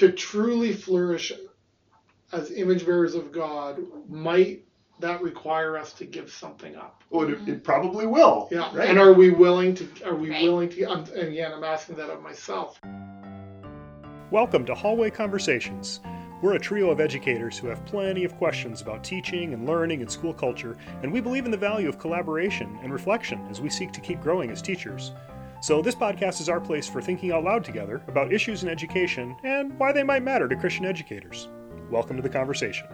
to truly flourish as image bearers of God, might that require us to give something up? Well, it, it probably will. Yeah. Right. And are we willing to? Are we Right. willing to? I'm, and again, I'm asking that of myself. Welcome to Hallway Conversations. We're a trio of educators who have plenty of questions about teaching and learning and school culture, and we believe in the value of collaboration and reflection as we seek to keep growing as teachers. So, this podcast is our place for thinking out loud together about issues in education and why they might matter to Christian educators. Welcome to the conversation.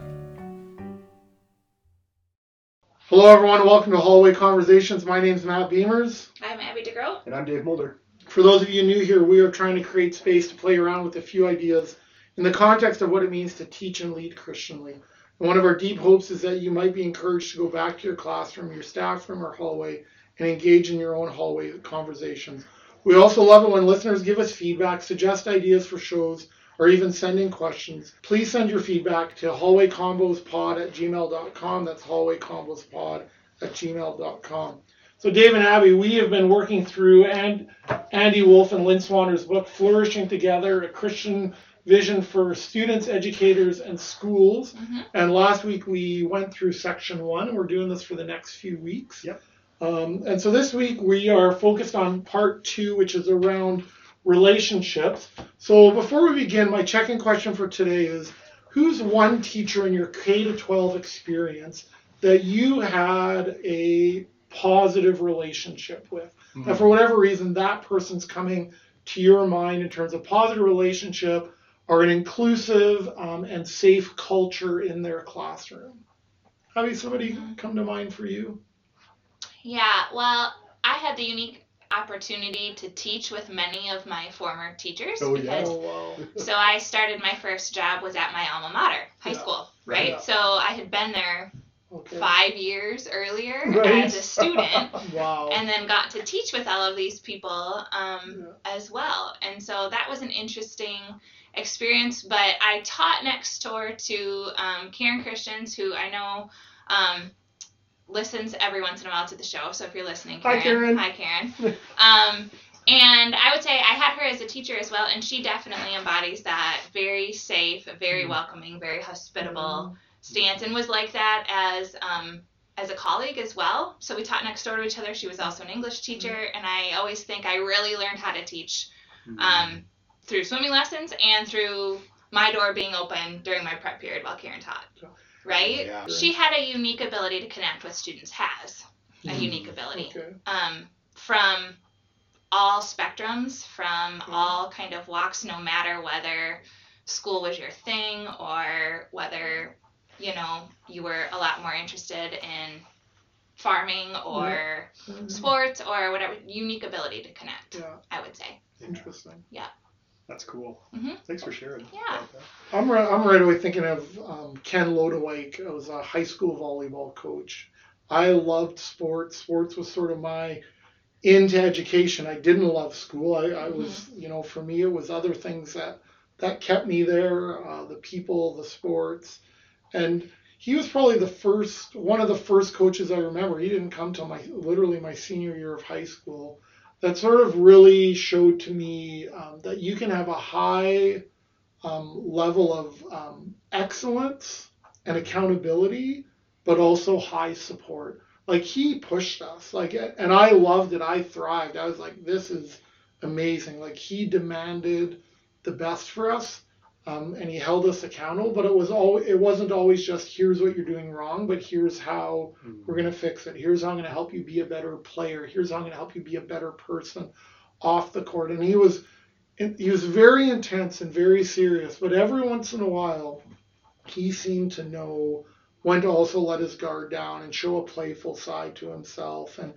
Hello, everyone. Welcome to Hallway Conversations. My name is Matt Beamers. I'm Abby DeGroat. And I'm Dave Mulder. For those of you new here, we are trying to create space to play around with a few ideas in the context of what it means to teach and lead Christianly. And one of our deep hopes is that you might be encouraged to go back to your classroom, your staff room, or hallway and engage in your own hallway conversations. We also love it when listeners give us feedback, suggest ideas for shows, or even send in questions. Please send your feedback to hallwayconvospod at gmail.com. That's hallwayconvospod at gmail.com. So, Dave and Abby, we have been working through and Andy Wolfe and Lynn Swaner's book, Flourishing Together, a Christian vision for students, educators, and schools. Mhm. And last week we went through section one. We're doing this for the next few weeks. Yep. Um, and so this week we are focused on part two, which is around relationships. So before we begin, my check-in question for today is who's one teacher in your K to 12 experience that you had a positive relationship with? Mm-hmm. And for whatever reason, that person's coming to your mind in terms of positive relationship or an inclusive um, and safe culture in their classroom. Have somebody come to mind for you? Yeah, well, I had the unique opportunity to teach with many of my former teachers Oh, yeah. because Oh wow! so I started my first job was at my alma mater, high Yeah. school, Right. right? Yeah. So I had been there Okay. five years earlier Right. as a student. Wow. and then got to teach with all of these people um, Yeah. as well. And so that was an interesting experience. But I taught next door to um, Karen Christians, who I know um, listens every once in a while to the show. So if you're listening, Hi, Karen. Karen. Hi, Karen. um, and I would say I had her as a teacher as well, and she definitely embodies that very safe, very Mm. welcoming, very hospitable stance, and was like that as um, as a colleague as well. So we taught next door to each other. She was also an English teacher, and I always think I really learned how to teach um, through swimming lessons and through my door being open during my prep period while Karen taught. Right? Yeah. She had a unique ability to connect with students. Has a Mhm. unique ability Okay. um, from all spectrums, from Mhm. all kind of walks, no matter whether school was your thing or whether you know you were a lot more interested in farming or Mhm. sports or whatever unique ability to connect Yeah. i would say Interesting. That's cool. Mhm. Thanks for sharing. Yeah. I'm right, I'm right away thinking of um, Ken Lodewijk. I was a high school volleyball coach. I loved sports. Sports was sort of my into education. I didn't love school. I, I was, you know, for me it was other things that that kept me there. Uh, the people, the sports, and he was probably the first, one of the first coaches I remember. He didn't come till my literally my senior year of high school. That sort of really showed to me um, that you can have a high um, level of um, excellence and accountability, but also high support. Like he pushed us, like, and I loved it. I thrived. I was like, this is amazing. Like he demanded the best for us, um, and he held us accountable. But it was all. It wasn't always just here's what you're doing wrong, but here's how we're gonna fix it. Here's how I'm gonna help you be a better player. Here's how I'm gonna help you be a better person off the court. And he was he was very intense and very serious, but every once in a while he seemed to know when to also let his guard down and show a playful side to himself and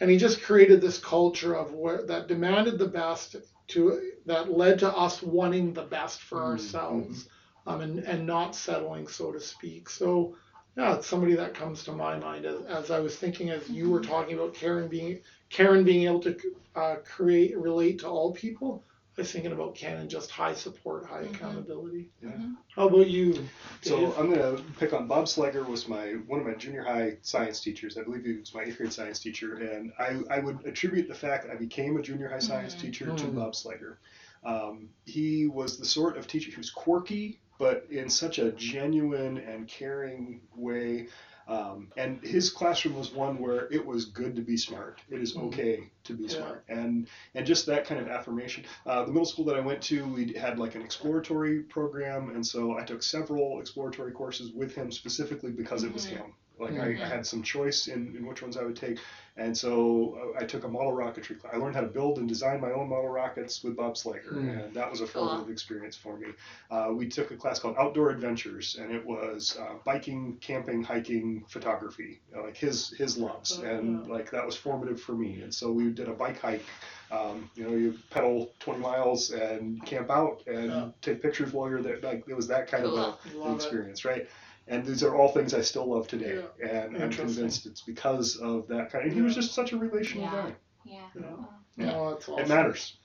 and he just created this culture of where that demanded the best to that led to us wanting the best for Mhm. ourselves um, and and not settling so to speak. So yeah it's somebody that comes to my mind as, as I was thinking as you were talking about Karen being Karen being able to uh, create relate to all people I was thinking about Canon just high support high Mhm. accountability Yeah. Mhm. how about you So I'm gonna pick on Bob Slegger was my one of my junior high science teachers. I believe he was my eighth grade science teacher, and I, I would attribute the fact that I became a junior high science Mhm. teacher to Mhm. Bob Slegger. Um, he was the sort of teacher who's quirky, but in such a genuine and caring way. Um, and his classroom was one where it was good to be smart. It is okay to be Yeah. smart, and and just that kind of affirmation. Uh, the middle school that I went to, we had like an exploratory program, and so I took several exploratory courses with him specifically because it was Mhm. him. Like Mhm. I, I had some choice in, in which ones I would take, and so uh, I took a model rocketry class. I learned how to build and design my own model rockets with Bob Slager, Mm. and that was a Cool. formative experience for me. Uh, we took a class called Outdoor Adventures, and it was uh, biking, camping, hiking, photography, you know, like his his loves, Oh, and yeah. like that was formative for me. And so we did a bike hike. Um, you know, you pedal 20 miles and camp out and Yeah. take pictures while you're there. Like it was that kind of a Cool. Love it. experience, right? And these are all things I still love today, and I'm convinced it's because of that kind. And he was just such a relational Yeah. guy. Yeah. Yeah. Cool. Yeah. Oh, that's awesome. It matters.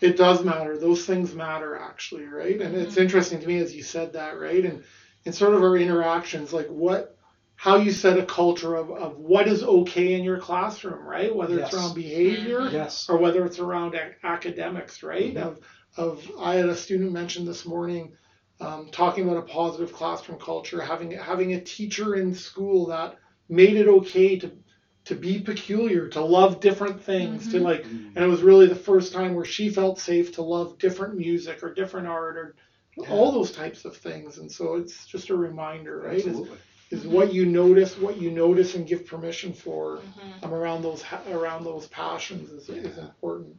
It does matter. Those things matter actually, right? And it's Mhm. interesting to me as you said that, right? And in sort of our interactions, like what how you set a culture of, of what is okay in your classroom, right? Whether Yes. it's around behavior Mhm. Yes. or whether it's around ac- academics, right? Mhm. Of of I had a student mention this morning um, talking about a positive classroom culture, having having a teacher in school that made it okay to to be peculiar, to love different things, to Mhm. like and it was really the first time where she felt safe to love different music or different art or all those types of things. And so it's just a reminder, right? Is, Absolutely. is what you notice, what you notice and give permission for Mhm. um, around those around those passions is, is important.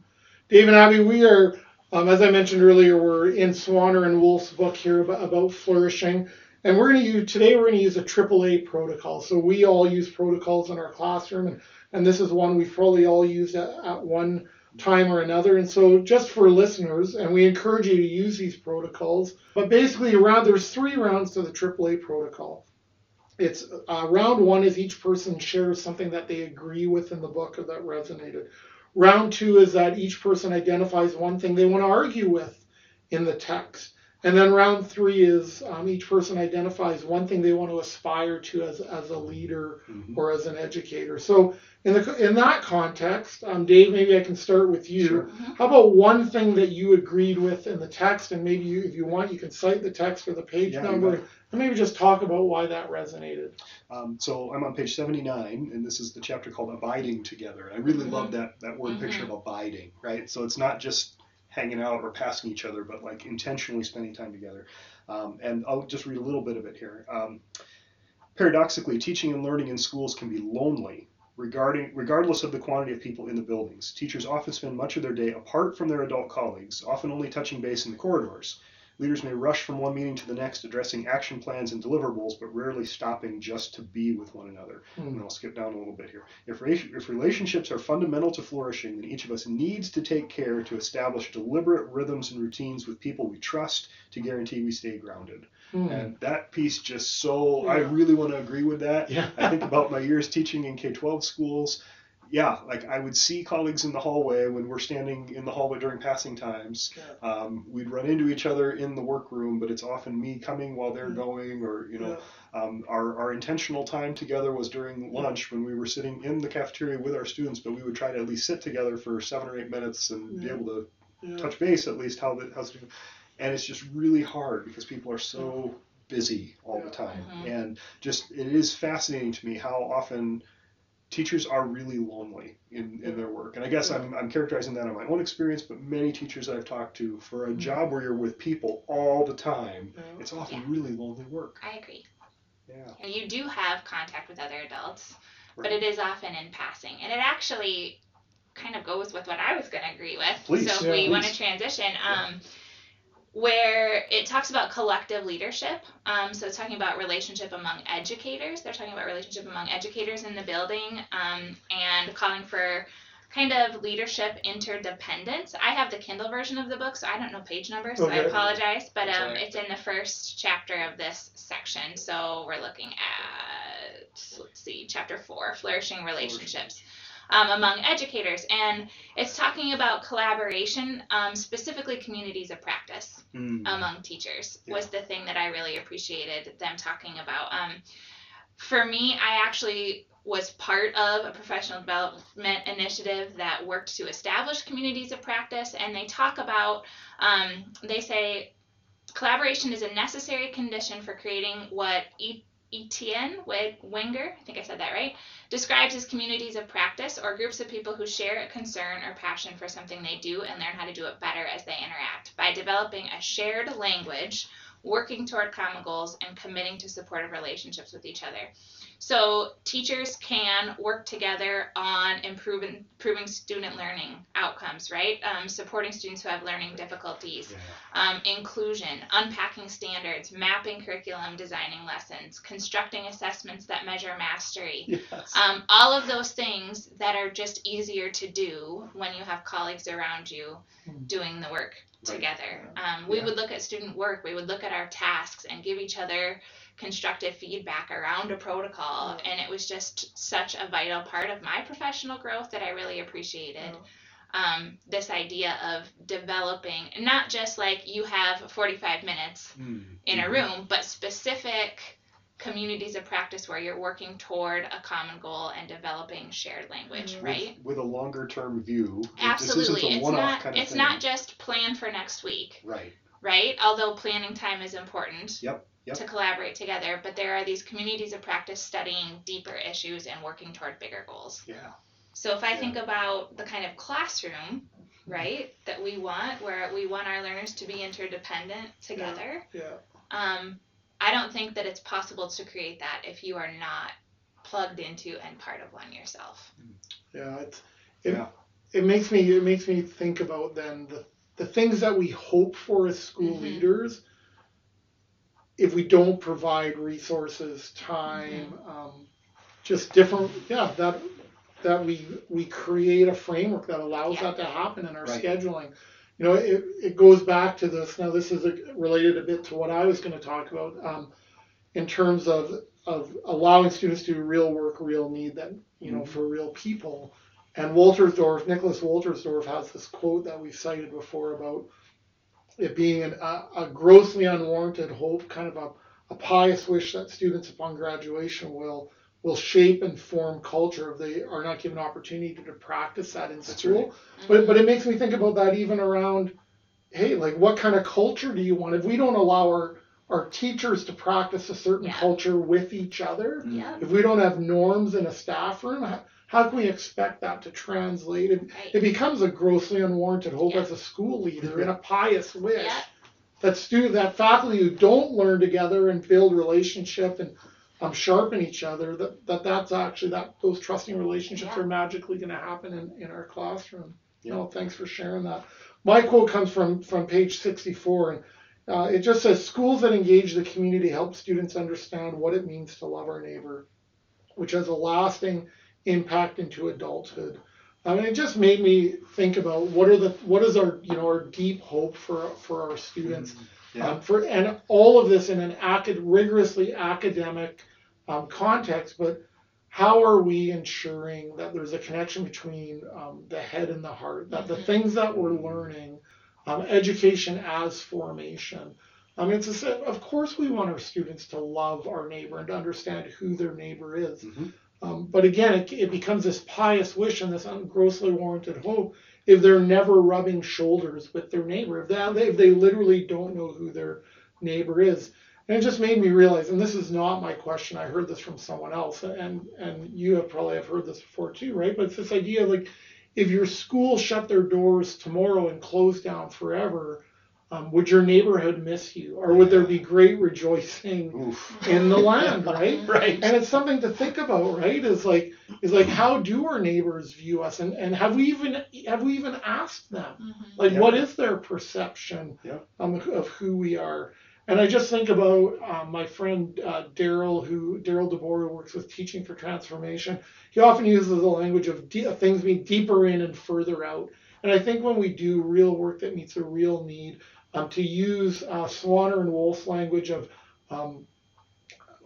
Dave and Abby, we are, um, as I mentioned earlier, we're in Swaner and Wolfe's book here about, about flourishing, and we're going to use today. We're going to use a AAA protocol. So we all use protocols in our classroom, and, and this is one we've probably all used at, at one time or another. And so just for listeners, and we encourage you to use these protocols. But basically, around there's three rounds to the AAA protocol it's uh, round one is each person shares something that they agree with in the book or that resonated. Round two is that each person identifies one thing they want to argue with in the text. And then round three is um, each person identifies one thing they want to aspire to as, as a leader Mhm. or as an educator. So in the in that context, um, Dave, maybe I can start with you. Sure. Mhm. How about one thing that you agreed with in the text, and maybe you, if you want, you can cite the text or the page Yeah, number, bet. and maybe just talk about why that resonated. Um, so I'm on page 79, and this is the chapter called Abiding Together. I really Mhm. love that, that word picture of abiding, right? So it's not just hanging out or passing each other, but like intentionally spending time together. Um, and I'll just read a little bit of it here. Um, paradoxically, teaching and learning in schools can be lonely. Regarding, regardless of the quantity of people in the buildings, teachers often spend much of their day apart from their adult colleagues, often only touching base in the corridors. Leaders may rush from one meeting to the next, addressing action plans and deliverables, but rarely stopping just to be with one another. And I'll skip down a little bit here. If, if relationships are fundamental to flourishing, then each of us needs to take care to establish deliberate rhythms and routines with people we trust to guarantee we stay grounded. Hmm. And that piece just so, I really want to agree with that. Yeah. I think about my years teaching in K 12 schools. Yeah, like I would see colleagues in the hallway when we're standing in the hallway during passing times. Yeah. Um, we'd run into each other in the workroom, but it's often me coming while they're Mhm. going, or you know, Yeah. um, our, our intentional time together was during lunch when we were sitting in the cafeteria with our students, but we would try to at least sit together for seven or eight minutes and be able to Yeah. touch base at least how the how's it, and it's just really hard because people are so busy all the time, Mhm. and just it is fascinating to me how often teachers are really lonely in, in their work. And I guess I'm, I'm characterizing that on my own experience, but many teachers that I've talked to, for a mm-hmm. job where you're with people all the time, Yeah. it's often Yeah. really lonely work. I agree. Yeah. You do have contact with other adults, but it is often in passing. And it actually kind of goes with what I was going to agree with. Please, so if yeah, we want to please. transition, Yeah. Um, where it talks about collective leadership. Um, so it's talking about relationship among educators. They're talking about relationship among educators in the building um, and calling for kind of leadership interdependence. I have the Kindle version of the book, so I don't know page numbers, so I apologize. But um, right. it's in the first chapter of this section. So we're looking at, let's see, chapter four, flourishing relationships. Um, among educators, and it's talking about collaboration, um, specifically communities of practice Mm. among teachers was the thing that I really appreciated them talking about. Um, for me, I actually was part of a professional development initiative that worked to establish communities of practice, and they talk about, um, they say, collaboration is a necessary condition for creating what e- Etienne Wenger, I think I said that right, describes as communities of practice or groups of people who share a concern or passion for something they do and learn how to do it better as they interact by developing a shared language, working toward common goals, and committing to supportive relationships with each other. So teachers can work together on improving improving student learning outcomes, right? Um, supporting students who have learning difficulties, um, inclusion, unpacking standards, mapping curriculum, designing lessons, constructing assessments that measure mastery. Yes. Um, all of those things that are just easier to do when you have colleagues around you Mm. doing the work together. Um, we would look at student work, we would look at our tasks and give each other constructive feedback around a protocol. And it was just such a vital part of my professional growth that I really appreciated. Um, this idea of developing not just like you have 45 minutes Mm. in a Mhm. room, but specific communities of practice where you're working toward a common goal and developing shared language, Mhm. right? With a longer term view. Absolutely. This isn't a it's not kind of it's thing. not just plan for next week, Right. right? Although planning time is important Yep, yep. to collaborate together, but there are these communities of practice studying deeper issues and working toward bigger goals. Yeah. So if I Yeah. think about the kind of classroom, right, that we want, where we want our learners to be interdependent together, Yeah. um, I don't think that it's possible to create that if you are not plugged into and part of one yourself. Yeah, it's, it, Yeah. it makes me it makes me think about then the the things that we hope for as school Mhm. leaders. If we don't provide resources, time, Mm-hmm. um, just different, yeah, that that we we create a framework that allows Yeah. that to happen in our Right. scheduling. You know, it, it goes back to this. Now, this is a, related a bit to what I was going to talk about um, in terms of of allowing students to do real work, real need that you know Mhm. for real people. And Wolterstorff, Nicholas Wolterstorff has this quote that we've cited before about it being an, a, a grossly unwarranted hope, kind of a, a pious wish that students upon graduation will will shape and form culture if they are not given opportunity to, to practice that in That's school. right. But mm-hmm. but it makes me think about that even around, hey, like what kind of culture do you want? If we don't allow our our teachers to practice a certain Yeah. culture with each other, Yeah. if we don't have norms in a staff room, how, how can we expect that to translate? It, Right. it becomes a grossly unwarranted hope Yeah. as a school leader and a pious wish Yeah. that student, that faculty who don't learn together and build relationship and um, sharpen each other, that, that that's actually that those trusting relationships Yeah. are magically going to happen in, in our classroom. Yeah. know, thanks for sharing that. My quote comes from from page 64, and uh, it just says, "Schools that engage the community help students understand what it means to love our neighbor, which has a lasting impact into adulthood." I mean, it just made me think about what are the what is our you know our deep hope for for our students Yeah. um, for and all of this in an acad- rigorously academic um, context, but how are we ensuring that there's a connection between um, the head and the heart? That the Mhm. things that we're learning, um, education as formation. I mean, it's a, of course we want our students to love our neighbor and to understand who their neighbor is. Mhm. Um, but again, it, it becomes this pious wish and this grossly warranted hope if they're never rubbing shoulders with their neighbor, if they, if they literally don't know who their neighbor is. And it just made me realize, and this is not my question, I heard this from someone else, and, and you have probably have heard this before too, right? But it's this idea like, if your school shut their doors tomorrow and closed down forever, um, would your neighborhood miss you? Or would there be great rejoicing Oof. in the land, right? Right. and it's something to think about right is like is like how do our neighbors view us and and have we even have we even asked them Mhm. like Yeah. what is their perception Yeah. um, of who we are and i just think about um, my friend uh, daryl who daryl deboer who works with teaching for transformation he often uses the language of de- of things being deeper in and further out and i think when we do real work that meets a real need um, to use uh, swaner and wolfe's language of um,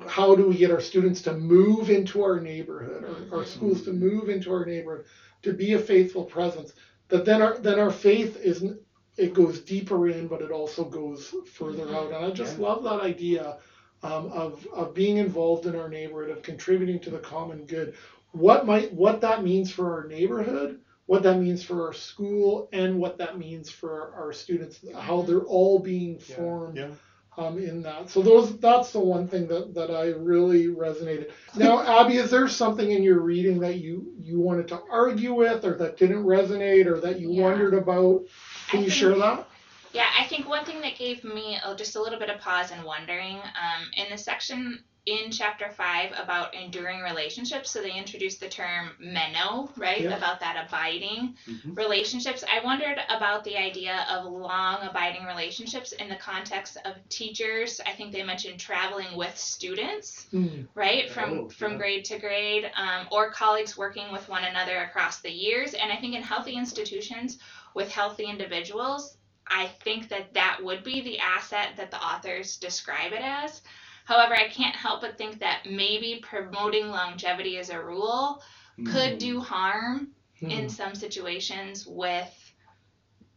how do we get our students to move into our neighborhood or our schools to move into our neighborhood to be a faithful presence that then our then our faith isn't it goes deeper in but it also goes further Mhm. out and i just Yeah. love that idea um, of of being involved in our neighborhood, of contributing to the common good. What might what that means for our neighborhood, what that means for our school, and what that means for our students, how they're all being formed yeah. um, in that. So those that's the one thing that, that I really resonated. Now, Abby, is there something in your reading that you you wanted to argue with, or that didn't resonate, or that you Yeah. wondered about? Can I you think- share that? Yeah, I think one thing that gave me just a little bit of pause and wondering um, in the section in chapter five about enduring relationships. So they introduced the term meno, right? Yeah. About that abiding Mhm. relationships. I wondered about the idea of long abiding relationships in the context of teachers. I think they mentioned traveling with students Hmm. right from Oh, from yeah. grade to grade um, or colleagues working with one another across the years and i think in healthy institutions with healthy individuals i think that that would be the asset that the authors describe it as however i can't help but think that maybe promoting longevity as a rule could Mm. do harm Hmm. in some situations with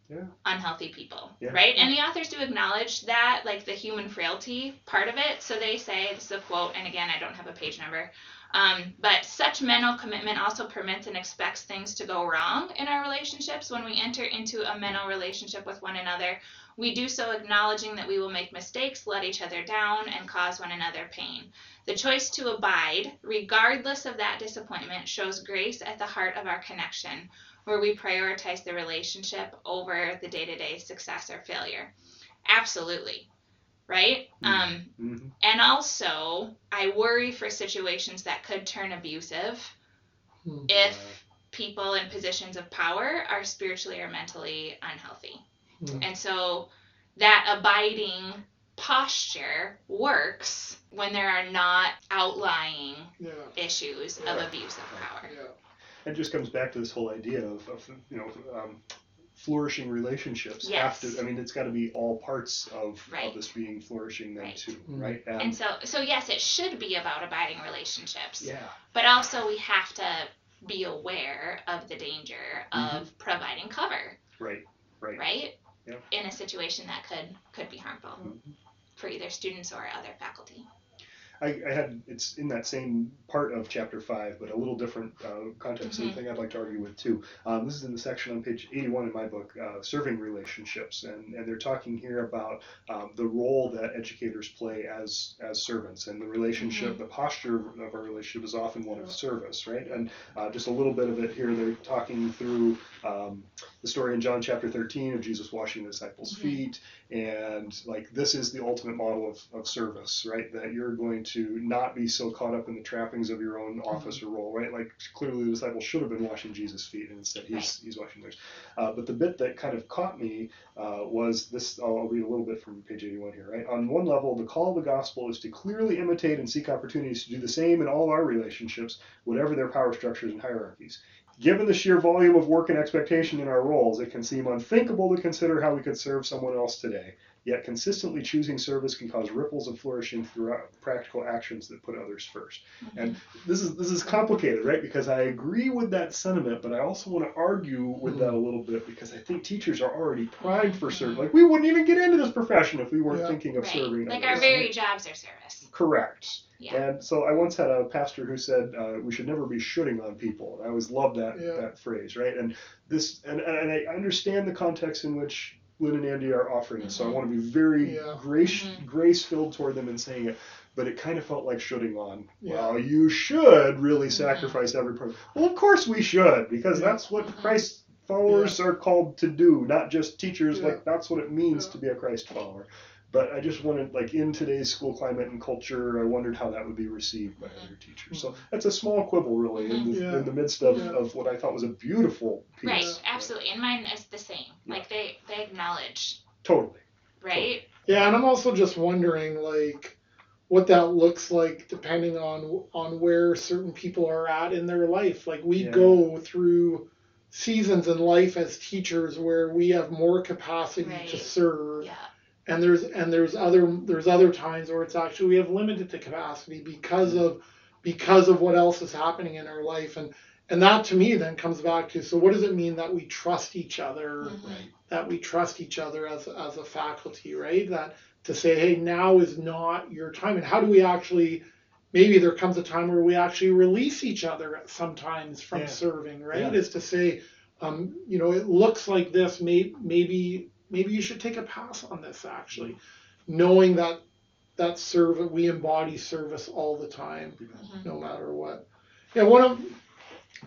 Yeah. unhealthy people Yeah. right and the authors do acknowledge that like the human frailty part of it so they say this is a quote and again i don't have a page number um, but such mental commitment also permits and expects things to go wrong in our relationships. When we enter into a mental relationship with one another we do so acknowledging that we will make mistakes let each other down and cause one another pain. The choice to abide regardless of that disappointment shows grace at the heart of our connection where we prioritize the relationship over the day-to-day success or failure. Absolutely right Mhm. um, Mhm. and also i worry for situations that could turn abusive Hmm. if people in positions of power are spiritually or mentally unhealthy Hmm. and so that abiding posture works when there are not outlying Yeah. issues of abuse of power Yeah. It just comes back to this whole idea of, of you know um, flourishing relationships Yes. have to. I mean, it's got to be all parts of, Right. of this being flourishing then Right. too, Mm. right? and so so yes it should be about abiding relationships yeah, but also we have to be aware of the danger Mm-hmm. of providing cover right, right. right Yep. in a situation that could could be harmful Mhm. for either students or other faculty I, I had it's in that same part of chapter five, but a little different uh, context. Mhm. And thing I'd like to argue with too. Um, this is in the section on page 81 in my book, uh, serving relationships, and, and they're talking here about um, the role that educators play as as servants, and the relationship, the posture of our relationship is often one of service, right? And uh, just a little bit of it here. They're talking through um, the story in John chapter 13 of Jesus washing the disciples' Mhm. feet, and like this is the ultimate model of, of service right that you're going to not be so caught up in the trappings of your own office or role right? Like clearly the disciple should have been washing jesus feet and instead he's he's washing theirs. Uh, but the bit that kind of caught me uh, was this I'll, I'll read a little bit from page 81 here right? On one level the call of the gospel is to clearly imitate and seek opportunities to do the same in all our relationships whatever their power structures and hierarchies. Given the sheer volume of work and expectation in our roles, it can seem unthinkable to consider how we could serve someone else today. Yet consistently choosing service can cause ripples of flourishing throughout practical actions that put others first. Mm-hmm. And this is this is complicated, right? Because I agree with that sentiment, but I also want to argue with that a mm-hmm. little bit because I think teachers are already primed for service. Mm-hmm. Like we wouldn't even get into this profession if we weren't Yeah. thinking of right serving like others. our very jobs are service Correct. Yeah. And so I once had a pastor who said uh, we should never be shooting on people. And I always loved that Yeah. that phrase, right? And this and, and I understand the context in which Lynn and Andy are offering it. So I Mhm. want to be very Yeah. grace Mhm. grace filled toward them in saying it. But it kind of felt like shooting on. Yeah. Well, you should really Mhm. sacrifice every person. Well, of course we should, because Yeah. that's what Mhm. Christ followers are called to do, not just teachers. Yeah. Like that's what it means Yeah. to be a Christ follower. But I just wanted, like, in today's school climate and culture, I wondered how that would be received by other teachers. So mm-hmm. that's a small quibble, really, in the, Yeah. in the midst of, Yeah. of what I thought was a beautiful piece. right absolutely and mine is the same Yeah. like they they acknowledge Totally. right Yeah, and I'm also just wondering like what that looks like depending on on where certain people are at in their life. Like we Yeah. go through seasons in life as teachers where we have more capacity to serve yeah and there's and there's other there's other times where it's actually we have limited the capacity because of because of what else is happening in our life and and that to me then comes back to so what does it mean that we trust each other Mhm. that we trust each other as as a faculty right that to say, hey, now is not your time, and how do we actually maybe there comes a time where we actually release each other sometimes from Yeah. serving, right? Yeah. Is to say, um, you know, it looks like this. May, maybe maybe you should take a pass on this actually, knowing that that service we embody service all the time, no matter what. Yeah, one of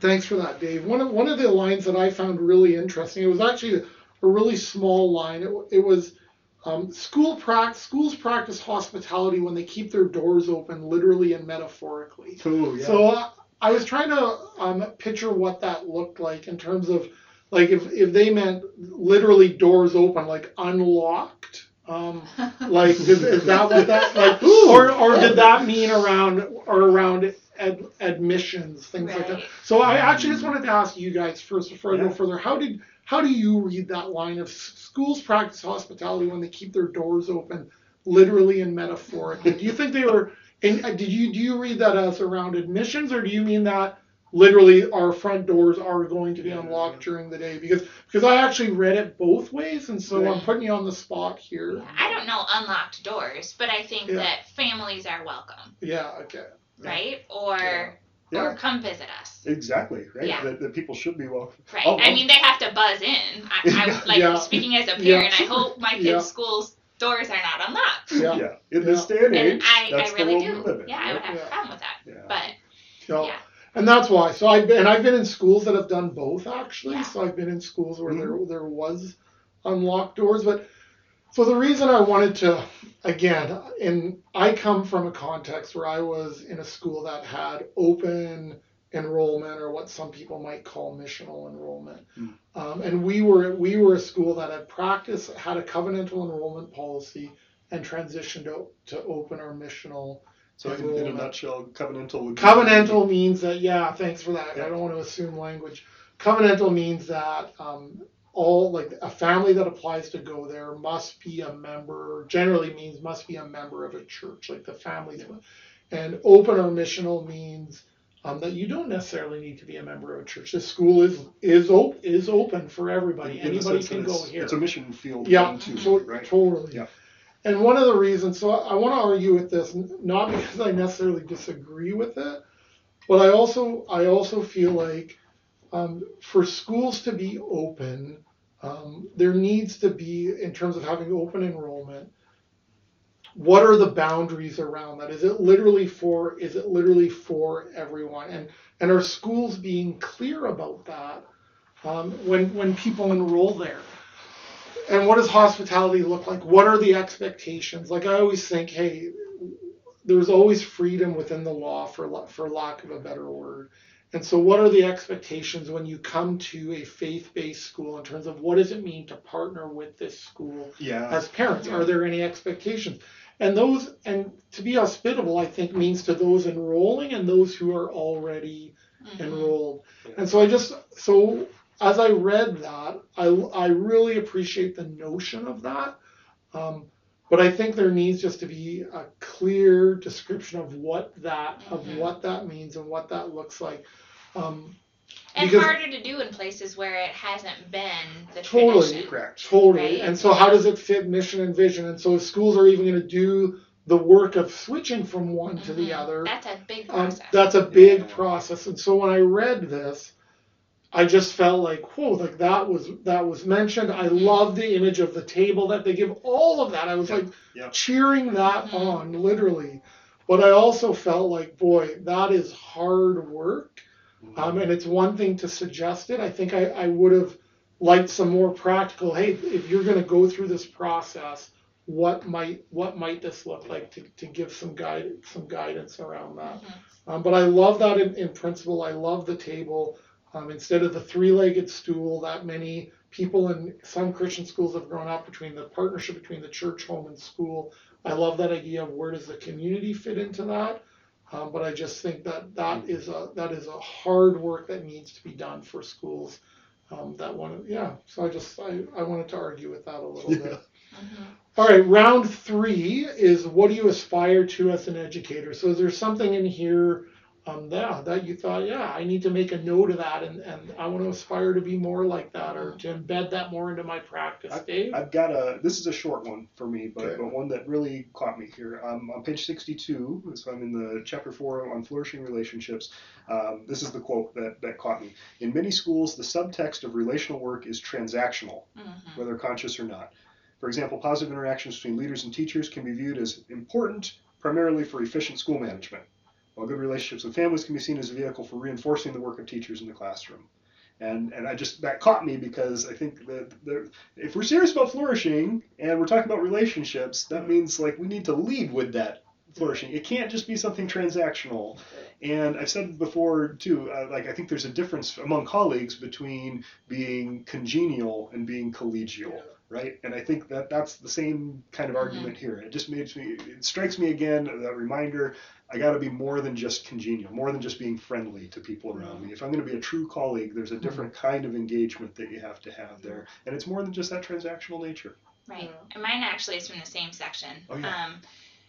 thanks for that, Dave. One of one of the lines that I found really interesting. It was actually a really small line. It, it was. Um, school prac- schools practice hospitality when they keep their doors open, literally and metaphorically. Ooh, yeah. So uh, I was trying to um, picture what that looked like in terms of like if, if they meant literally doors open, like unlocked. Um, like is, is that what that like, or or did that mean around or around ad, admissions things like that? So I actually just wanted to ask you guys first before I Yeah. go further. How did how do you read that line of schools practice hospitality when they keep their doors open, literally and metaphorically? do you think they were? And uh, did you do you read that as around admissions, or do you mean that literally our front doors are going to be unlocked during the day? Because because I actually read it both ways, and so I'm putting you on the spot here. I don't know unlocked doors, but I think Yeah. that families are welcome, Yeah. Okay. right? Or Yeah. or Yeah. come visit us. Exactly, right? Yeah. That, that people should be welcome. Right. Oh, I oh. mean, they have to buzz in. I, I like Yeah. speaking as a Yeah. parent. I hope my kids' Yeah. school's doors are not unlocked. Yeah. Yeah. In this day and And age, I, that's I really the do. world we live in. yeah, I would have Yeah. a problem with that. Yeah. But So, Yeah. And that's why. So I've been, and I've been in schools that have done both actually. Yeah. So I've been in schools where Mm-hmm. there there was unlocked doors, but so the reason I wanted to again, and I come from a context where I was in a school that had open enrollment or what some people might call missional enrollment. Mm. Um, and we were we were a school that had practice had a covenantal enrollment policy and transitioned to, to open or missional So in, in a nutshell, covenantal would be Covenantal means that, yeah, thanks for that. Yeah. I don't want to assume language. Covenantal means that um, all, like a family that applies to go there must be a member, generally means must be a member of a church, like the families. And open or missional means um, that you don't necessarily need to be a member of a church. The school is is, op- is open for everybody. in Anybody can go it's, here. It's a mission field Yeah, too, to- right? totally. Yeah. And one of the reasons, so I, I want to argue with this, not because I necessarily disagree with it, but I also I also feel like um, for schools to be open, um, there needs to be, in terms of having open enrollment, what are the boundaries around that? Is it literally for is it literally for everyone? And and are schools being clear about that um, when when people enroll there? And what does hospitality look like? What are the expectations? Like I always think, hey, there's always freedom within the law, for for lack of a better word. And so, what are the expectations when you come to a faith-based school in terms of what does it mean to partner with this school Yeah. as parents? Are there any expectations? And those, and to be hospitable, I think means to those enrolling and those who are already mhm. enrolled. Yeah. And so I just so as I read that, I I really appreciate the notion of that. Um, but I think there needs just to be a clear description of what that of Mhm. what that means and what that looks like. Um, and because- harder to do in places where it hasn't been the Totally. tradition. Correct. Totally. Right. And so, how does it fit mission and vision? And so, if schools are even going to do the work of switching from one to the Mhm. other, That's a big um, process. that's a big Yeah. process. And so, when I read this, I just felt like, whoa, like that was that was mentioned. I Mhm. love the image of the table that they give. All of that, I was Yeah. like Yeah. cheering that Mhm. on, literally. But I also felt like, boy, that is hard work. Um, and it's one thing to suggest it. I think I, I would have liked some more practical. Hey, if you're going to go through this process, what might what might this look like to, to give some guide some guidance around that. Mhm. Um, but I love that in, in principle. I love the table. Um, instead of the three-legged stool that many people in some Christian schools have grown up between the partnership between the church, home, and school. I love that idea of where does the community fit into that. Um, but I just think that that is a that is a hard work that needs to be done for schools. Um, that one, yeah. So I just I, I wanted to argue with that a little Yeah. bit. Mhm. All right, round three is what do you aspire to as an educator? So is there something in here um, yeah, that you thought, yeah, I need to make a note of that, and, and I want to aspire to be more like that, or to embed that more into my practice. Dave, I've got a. This is a short one for me, but, Okay. but one that really caught me here. Um, on page 62, so I'm in the chapter four on flourishing relationships. Um, this is the quote that, that caught me. In many schools, the subtext of relational work is transactional, Mhm. whether conscious or not. For example, positive interactions between leaders and teachers can be viewed as important primarily for efficient school management, while good relationships with families can be seen as a vehicle for reinforcing the work of teachers in the classroom. And, and I just that caught me because I think that there, if we're serious about flourishing and we're talking about relationships, that means like we need to lead with that flourishing. It can't just be something transactional. And I've said before too, uh, like I think there's a difference among colleagues between being congenial and being collegial, right? And I think that that's the same kind of argument here. It just makes me, it strikes me again that reminder. I got to be more than just congenial, more than just being friendly to people around me. If I'm going to be a true colleague, there's a different kind of engagement that you have to have there, and it's more than just that transactional nature. Right. And mine actually is from the same section. Oh, yeah. Um,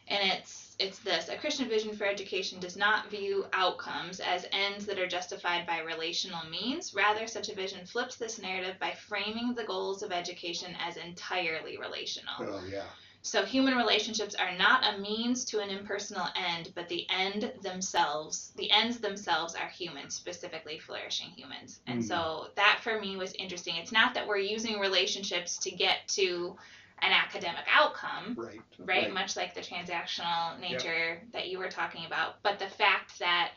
and it's it's this: a Christian vision for education does not view outcomes as ends that are justified by relational means. Rather, such a vision flips this narrative by framing the goals of education as entirely relational. Oh yeah. So human relationships are not a means to an impersonal end, but the end themselves, the ends themselves are humans, specifically flourishing humans. And Mm. so that for me was interesting. It's not that we're using relationships to get to an academic outcome, Right. right? Much like the transactional nature that you were talking about, but the fact that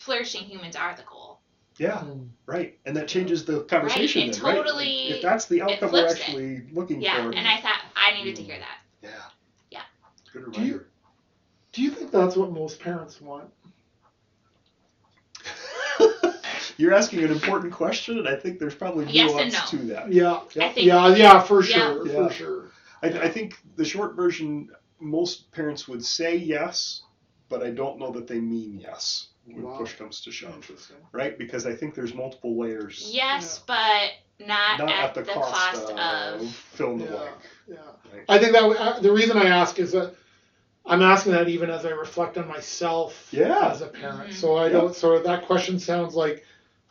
flourishing humans are the goal. Yeah. Mm. Right. And that changes the conversation. it then, right? Like, totally- if that's the outcome we're flips it. actually looking Yeah, for. and I thought I needed to hear that. yeah. Yeah. Good Do you- Do you think that's what most parents want? You're asking an important question, and I think there's probably Yes and nuance no. to that. Yeah, Yeah. I think yeah, yeah, for sure, Yeah. for sure. I, I think the short version, most parents would say yes, but I don't know that they mean yes when Wow. push comes to shove, right? Because I think there's multiple layers. Yes, but not, Not at, the, cost, of. of fill in the Yeah. blank. Yeah. Right. I think that uh, the reason I ask is that I'm asking that even as I reflect on myself Yeah. as a parent. Mhm. So I Yeah. don't. So that question sounds like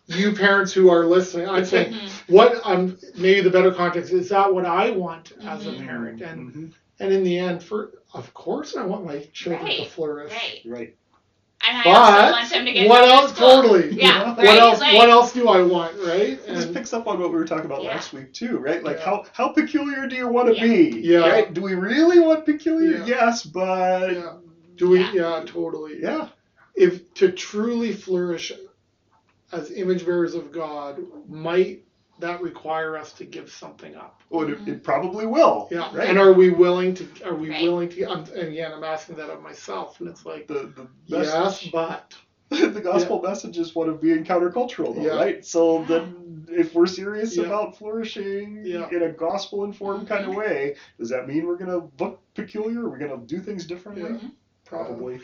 you parents who are listening. I'm saying Mhm. what I'm maybe the better context is that what I want as a Mhm. parent, and Mhm. and in the end, for of course I want my children to flourish. Right. Right. And I also want But to get what else? school. Totally. Yeah. What Right. What else? Like, what else do I want? Right? This And picks up on what we were talking about Yeah. last week too, right? Like Yeah. how how peculiar do you want to Yeah. be? Yeah. Right? Do we really want peculiar? Yeah. Yes, but yeah. do we? Yeah. Yeah, totally. yeah. if to truly flourish as image bearers of God, might that require us to give something up? Well, it, it probably will. Yeah. Right. And are we willing to? Are we Right. willing to? I'm, and again, I'm asking that of myself, and it's like, the the yes, but the gospel message is one of being countercultural, though, Yeah. right? So then, if we're serious Yeah. about flourishing Yeah. in a gospel-informed kind of Mhm. way, does that mean we're gonna look peculiar? We're gonna do things differently? Yeah. Probably.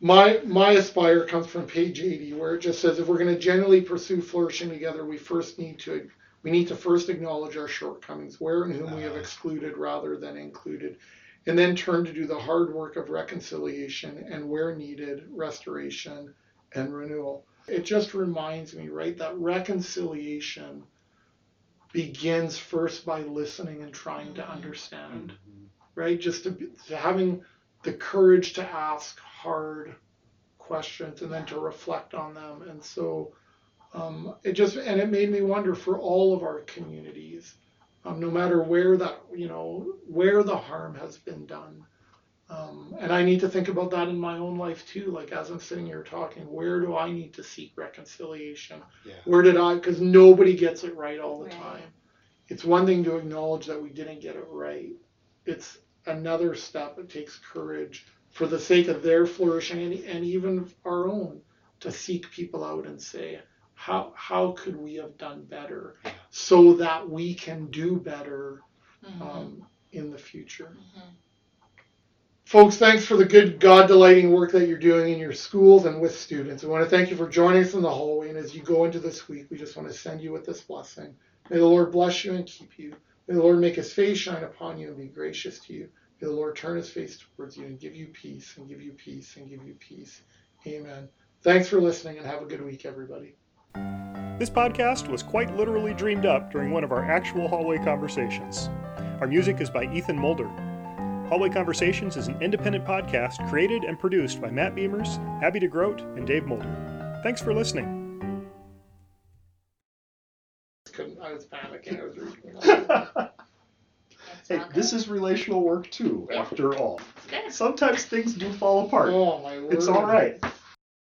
My my aspire comes from page 80, where it just says, if we're going to genuinely pursue flourishing together, we first need to we need to first acknowledge our shortcomings, where and whom we have Ah. excluded rather than included, and then turn to do the hard work of reconciliation and where needed, restoration and renewal. It just reminds me, right, that reconciliation begins first by listening and trying to Mhm. understand, right? Just to, be, to having the courage to ask hard questions and then to reflect on them. And so um, it just, and it made me wonder for all of our communities, um, no matter where that, you know, where the harm has been done. Um, and I need to think about that in my own life too. Like as I'm sitting here talking, where do I need to seek reconciliation? Yeah. Where did I? Because nobody gets it right all the Right. time. It's one thing to acknowledge that we didn't get it right. It's another step. It takes courage for the sake of their flourishing and, and even our own to seek people out and say, how how could we have done better so that we can do better Mhm. um, in the future. Mhm. Folks, thanks for the good God delighting work that you're doing in your schools and with students. We want to thank you for joining us in the hallway. And as you go into this week, we just want to send you with this blessing. May the Lord bless you and keep you. May the Lord make his face shine upon you and be gracious to you. May the Lord turn his face towards you and give you peace and give you peace and give you peace. Amen. Thanks for listening and have a good week, everybody. This podcast was quite literally dreamed up during one of our actual hallway conversations. Our music is by Ethan Mulder. Hallway Conversations is an independent podcast created and produced by Matt Beamers, Abby DeGroat, and Dave Mulder. Thanks for listening. Couldn't, I was panicking. I was reading. hey, this is relational work too, after all. Sometimes things do fall apart. Oh my word! It's all right.